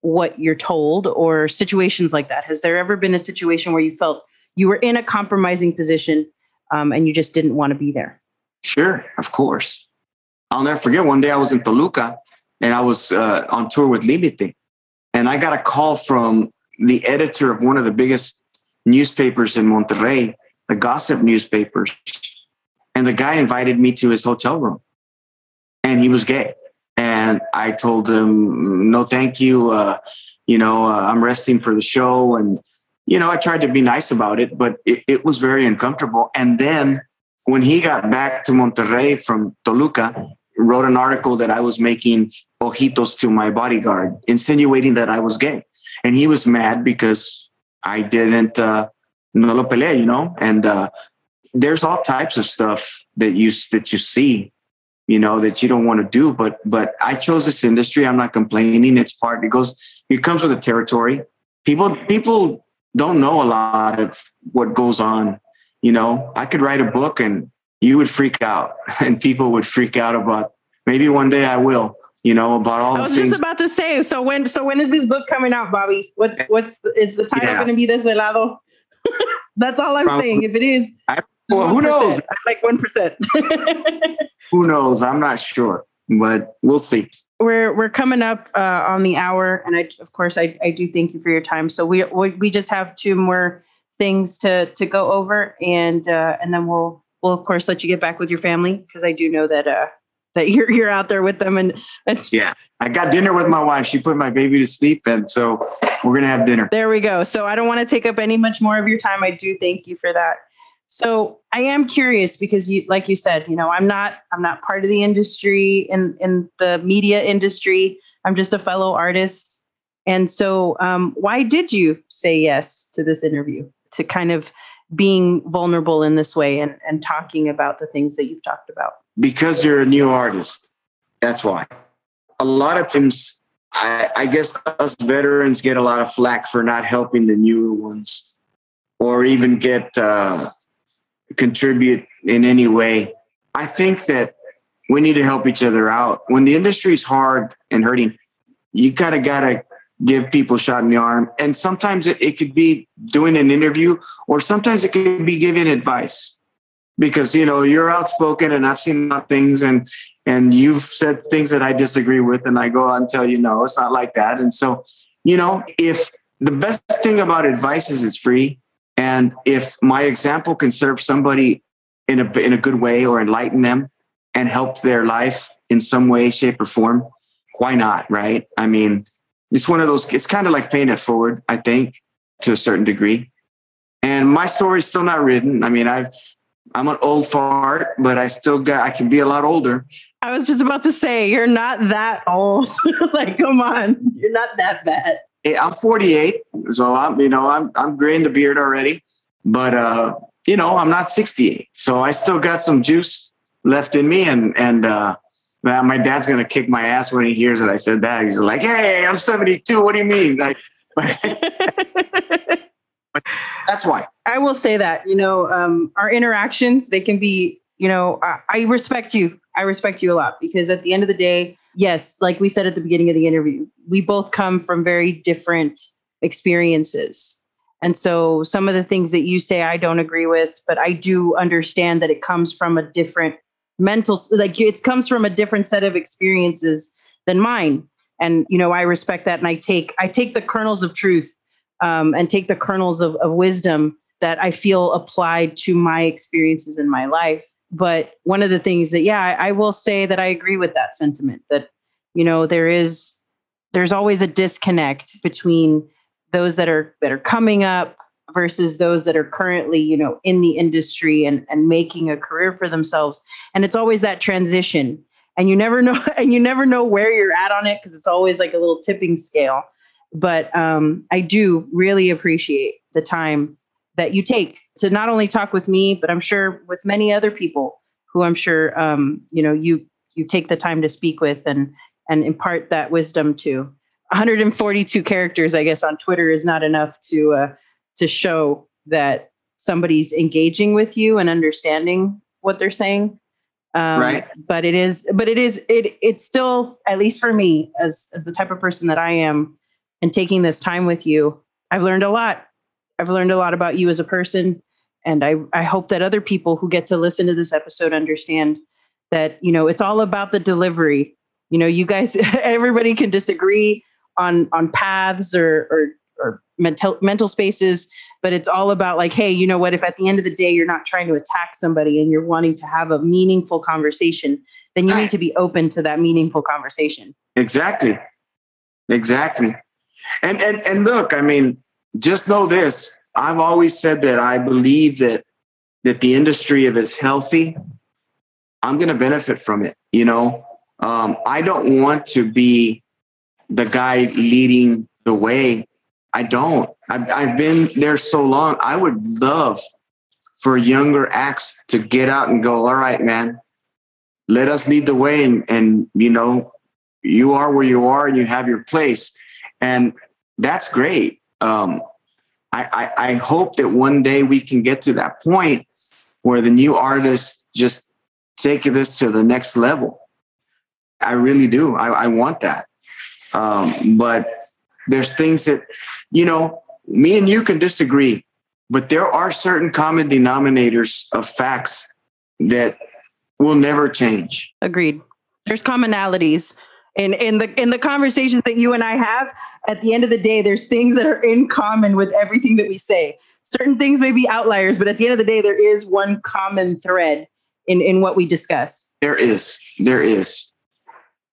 what you're told or situations like that. Has there ever been a situation where you felt you were in a compromising position um, and you just didn't want to be there? Sure of course. I'll never forget one day i was in toluca and i was uh, on tour with limite and i got a call from the editor of one of the biggest newspapers in monterrey the gossip newspapers and the guy invited me to his hotel room and he was gay and I told him, no, thank you. Uh, you know, uh, I'm resting for the show. And, you know, I tried to be nice about it, but it, it was very uncomfortable. And then when he got back to Monterrey from Toluca, wrote an article that I was making ojitos to my bodyguard, insinuating that I was gay. And he was mad because I didn't, uh, no lo peleé, you know, and, uh, there's all types of stuff that you, that you see you know that you don't want to do but but i chose this industry i'm not complaining it's part it goes it comes with the territory people people don't know a lot of what goes on you know i could write a book and you would freak out and people would freak out about maybe one day i will you know about all I was the things just about to say. So when so when is this book coming out, Bobby? What's eh, what's is the title Yeah. going to be Desvelado? That's all I'm Probably. saying. If it is, well, who knows I'm like one percent. who knows i'm not sure but we'll see we're we're coming up uh, on the hour, and I of course I, I do thank you for your time. So we we, we just have two more things to to go over, and uh, and then we'll we'll of course let you get back with your family because I do know that uh that you're you're out there with them, and, and yeah i got dinner with my wife she put my baby to sleep and so we're gonna have dinner There we go. So I don't want to take up any much more of your time. I do thank you for that. So I am curious because you, like you said, you know, I'm not, I'm not part of the industry in in the media industry. I'm just a fellow artist. And so, um, why did you say yes to this interview? To kind of being vulnerable in this way and, and talking about the things that you've talked about? Because you're a new artist. That's why. A lot of times, I, I guess us veterans get a lot of flack for not helping the newer ones or even get uh, contribute in any way. I think that we need to help each other out. When the industry is hard and hurting, you kind of got to give people a shot in the arm. And sometimes it, it could be doing an interview, or sometimes it could be giving advice because you know you're outspoken and I've seen things and and you've said things that I disagree with, and I go out and tell you no, it's not like that. And so, you know, if the best thing about advice is it's free, and if my example can serve somebody in a in a good way or enlighten them and help their life in some way, shape, or form, why not? Right? I mean, it's one of those. It's kind of like paying it forward. I think to a certain degree. And my story's still not written. I mean, I've I'm an old fart, but I still got I can be a lot older. I was just about to say you're not that old. like, come on, you're not that bad. I'm 48, so I'm you know I'm I'm graying the beard already, but uh, you know I'm not 68, so I still got some juice left in me, and and uh, man, my dad's gonna kick my ass when he hears that I said that. He's like, "Hey, I'm 72. What do you mean?" Like, that's why I will say that you know um, our interactions they can be you know I, I respect you I respect you a lot because at the end of the day yes, like we said at the beginning of the interview, we both come from very different experiences. And so some of the things that you say I don't agree with, but I do understand that it comes from a different mental like it comes from a different set of experiences than mine. And you know, I respect that and I take I take the kernels of truth um, and take the kernels of, of wisdom that I feel applied to my experiences in my life but one of the things that yeah I, I, will say that i agree with that sentiment that you know there is there's always a disconnect between those that are that are coming up versus those that are currently you know in the industry and and making a career for themselves. And it's always that transition. And you never know and you never know where you're at on it because it's always like a little tipping scale. But um, i do really appreciate the time that you take to not only talk with me, but I'm sure with many other people who I'm sure um, you know you you take the time to speak with and and impart that wisdom to. 142 characters, I guess, on Twitter is not enough to uh, to show that somebody's engaging with you and understanding what they're saying. Um, right. But it is, but it is, it it's still, at least for me, as as the type of person that I am, and taking this time with you, I've learned a lot I've learned a lot about you as a person. And I, I hope that other people who get to listen to this episode understand that, you know, it's all about the delivery. You know, you guys, everybody can disagree on on paths or or, or mental mental spaces, but it's all about like, hey, you know what? If at the end of the day you're not trying to attack somebody and you're wanting to have a meaningful conversation, then you need to be open to that meaningful conversation. Exactly. Exactly. And and and look, I mean, just know this I've always said that I believe that that the industry, if it's healthy, I'm going to benefit from it. You know, um, I don't want to be the guy leading the way. I don't. I've, I've been there so long. I would love for younger acts to get out and go, all right, man, let us lead the way. And, and, you know, you are where you are and you have your place. And that's great um, I, I, I hope that one day we can get to that point where the new artists just take this to the next level. I really do. I, I want that. Um, but there's things that, you know, me and you can disagree, but there are certain common denominators of facts that will never change. Agreed. There's commonalities in in the in the conversations that you and I have at the end of the day, there's things that are in common with everything that we say. Certain things may be outliers, but at the end of the day, there is one common thread in, in what we discuss. There is. There is.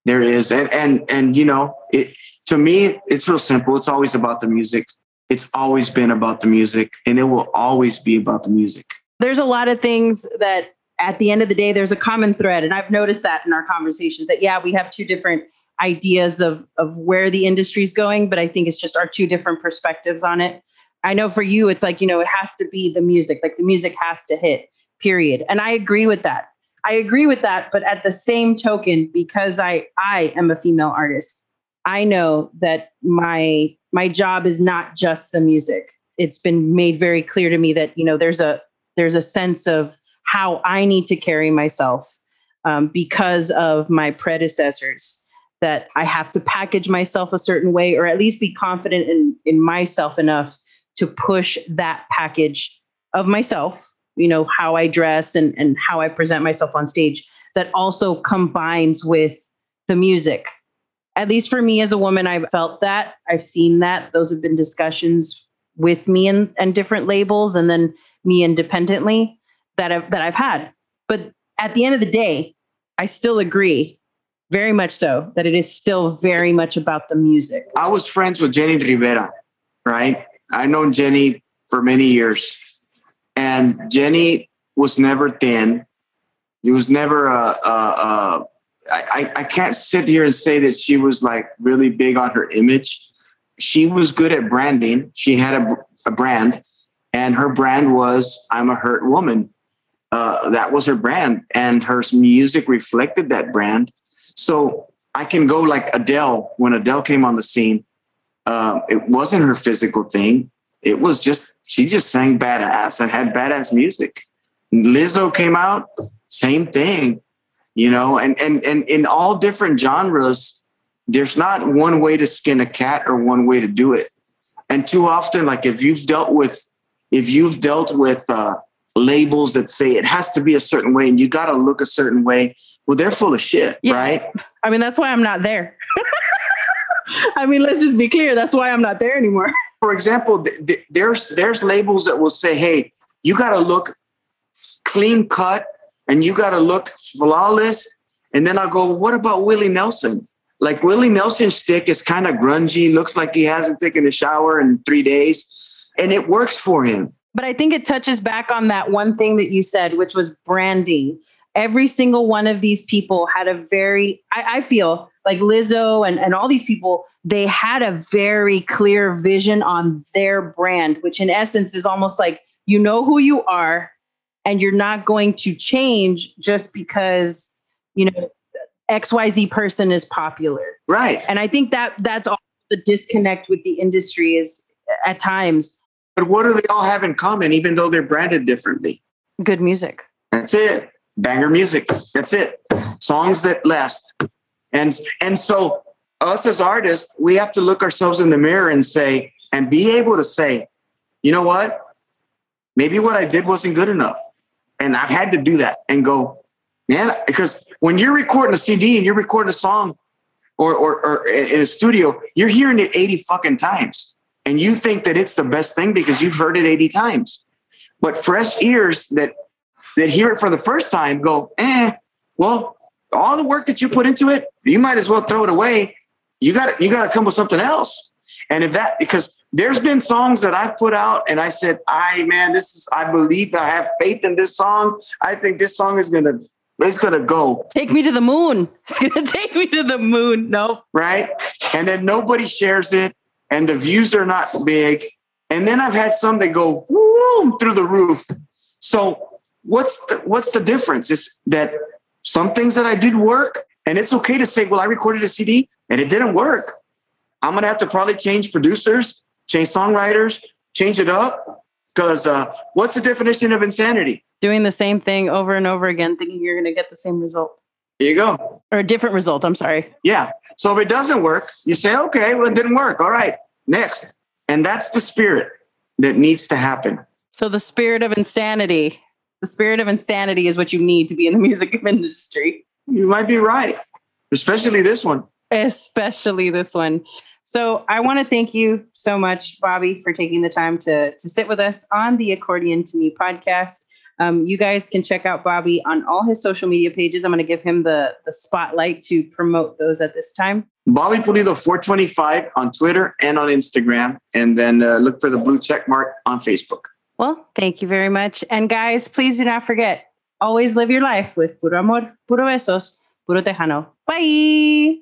There is. And and and you know, it to me, it's real simple. It's always about the music. It's always been about the music, and it will always be about the music. there's a lot of things that at the end of the day, there's a common thread. And I've noticed that in our conversations that, yeah, we have two different ideas of, of where the industry's going, but I think it's just our two different perspectives on it. I know for you, it's like, you know, it has to be the music, like the music has to hit, period. And I agree with that. I agree with that. But at the same token, because I, I am a female artist, I know that my my job is not just the music. It's been made very clear to me that you know there's a there's a sense of how I need to carry myself um, because of my predecessors. That I have to package myself a certain way, or at least be confident in in myself enough to push that package of myself. You know how I dress and and how I present myself on stage. That also combines with the music at least for me as a woman, I've felt that. I've seen that. Those have been discussions with me and, and different labels and then me independently that I've that I've had. But at the end of the day, I still agree, very much so, that it is still very much about the music. I was friends with Jenni Rivera, right? I've known Jenni for many years. And Jenny was never thin. It was never a, I can't sit here and say that she was like really big on her image. She was good at branding. She had a, a brand, and her brand was "I'm a hurt woman." Uh, that was her brand, and her music reflected that brand. So I can go like Adele. When Adele came on the scene, uh, it wasn't her physical thing. It was just she just sang badass and had badass music. Lizzo came out, same thing you know and and and in all different genres there's not one way to skin a cat or one way to do it and too often like if you've dealt with if you've dealt with uh, labels that say it has to be a certain way and you got to look a certain way well they're full of shit yeah. right i mean that's why i'm not there i mean let's just be clear that's why i'm not there anymore for example th- th- there's there's labels that will say hey you got to look clean cut and you got to look flawless. And then I'll go, what about Willie Nelson? Like Willie Nelson's stick is kind of grungy, looks like he hasn't taken a shower in three days, and it works for him. But I think it touches back on that one thing that you said, which was branding. Every single one of these people had a very, I, I feel like Lizzo and, and all these people, they had a very clear vision on their brand, which in essence is almost like you know who you are and you're not going to change just because you know xyz person is popular. Right. And i think that that's all the disconnect with the industry is at times but what do they all have in common even though they're branded differently? Good music. That's it. Banger music. That's it. Songs that last. And and so us as artists we have to look ourselves in the mirror and say and be able to say you know what? Maybe what i did wasn't good enough. And I've had to do that and go, man, because when you're recording a CD and you're recording a song or, or, or in a studio, you're hearing it 80 fucking times. And you think that it's the best thing because you've heard it 80 times. But fresh ears that that hear it for the first time go, eh, well, all the work that you put into it, you might as well throw it away. You got you got to come with something else. And if that because there's been songs that I've put out and I said, I man, this is I believe I have faith in this song. I think this song is gonna it's gonna go. Take me to the moon. It's gonna take me to the moon. No. Right. And then nobody shares it and the views are not big. And then I've had some that go woo through the roof. So what's the, what's the difference? Is that some things that I did work, and it's okay to say, well, I recorded a CD and it didn't work. I'm gonna have to probably change producers change songwriters, change it up. Because uh, what's the definition of insanity? Doing the same thing over and over again, thinking you're to get the same result. Here you go. Or a different result. I'm sorry. Yeah. So if it doesn't work, you say, okay, well, it didn't work. All right, next. And that's the spirit that needs to happen. So the spirit of insanity, the spirit of insanity is what you need to be in the music industry. You might be right, especially this one. Especially this one. So I want to thank you so much, Bobby, for taking the time to, to sit with us on the Accordion to Me podcast. Um, you guys can check out Bobby on all his social media pages. I'm going to give him the, the spotlight to promote those at this time. Bobby Pulido 425 on Twitter and on Instagram. And then uh, look for the blue check mark on Facebook. Well, thank you very much. And guys, please do not forget, always live your life with puro amor, puro besos, puro tejano. Bye.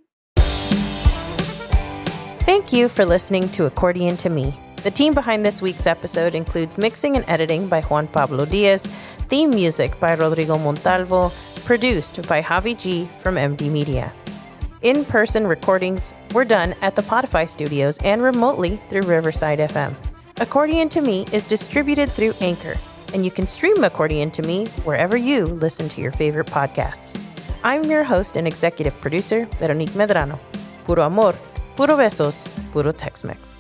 Thank you for listening to Accordion to Me. The team behind this week's episode includes mixing and editing by Juan Pablo Diaz, theme music by Rodrigo Montalvo, produced by Javi G from MD Media. In person recordings were done at the Podify studios and remotely through Riverside FM. Accordion to Me is distributed through Anchor, and you can stream Accordion to Me wherever you listen to your favorite podcasts. I'm your host and executive producer, Veronique Medrano. Puro amor, puro besos, puro Tex Mex.